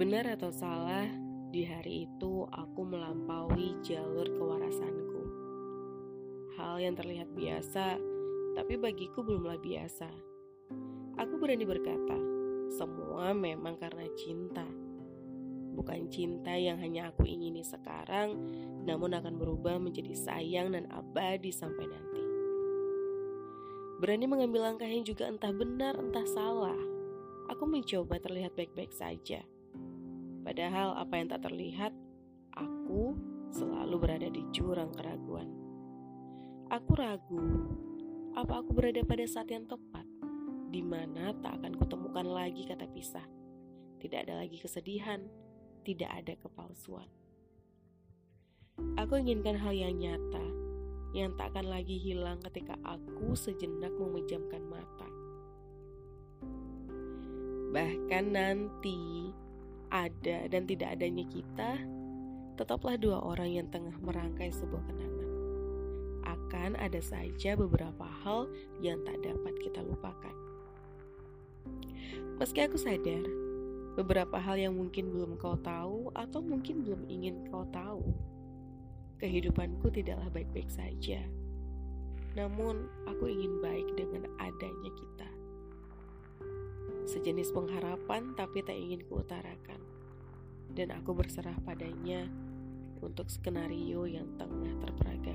Benar atau salah, di hari itu aku melampaui jalur kewarasanku. Hal yang terlihat biasa, tapi bagiku belumlah biasa. Aku berani berkata, semua memang karena cinta. Bukan cinta yang hanya aku ingini sekarang, namun akan berubah menjadi sayang dan abadi sampai nanti. Berani mengambil langkah yang juga entah benar entah salah. Aku mencoba terlihat baik-baik saja. Padahal apa yang tak terlihat, aku selalu berada di jurang keraguan. Aku ragu, apa aku berada pada saat yang tepat, di mana tak akan kutemukan lagi kata pisah. Tidak ada lagi kesedihan, tidak ada kepalsuan. Aku inginkan hal yang nyata, yang tak akan lagi hilang ketika aku sejenak memejamkan mata. Bahkan nanti ada dan tidak adanya kita, tetaplah dua orang yang tengah merangkai sebuah kenangan. Akan ada saja beberapa hal yang tak dapat kita lupakan. Meski aku sadar, beberapa hal yang mungkin belum kau tahu atau mungkin belum ingin kau tahu. Kehidupanku tidaklah baik-baik saja. Namun, aku ingin baik dengan adanya kita. Sejenis pengharapan tapi tak ingin kuutarakan. Dan aku berserah padanya untuk skenario yang tengah terperagakan.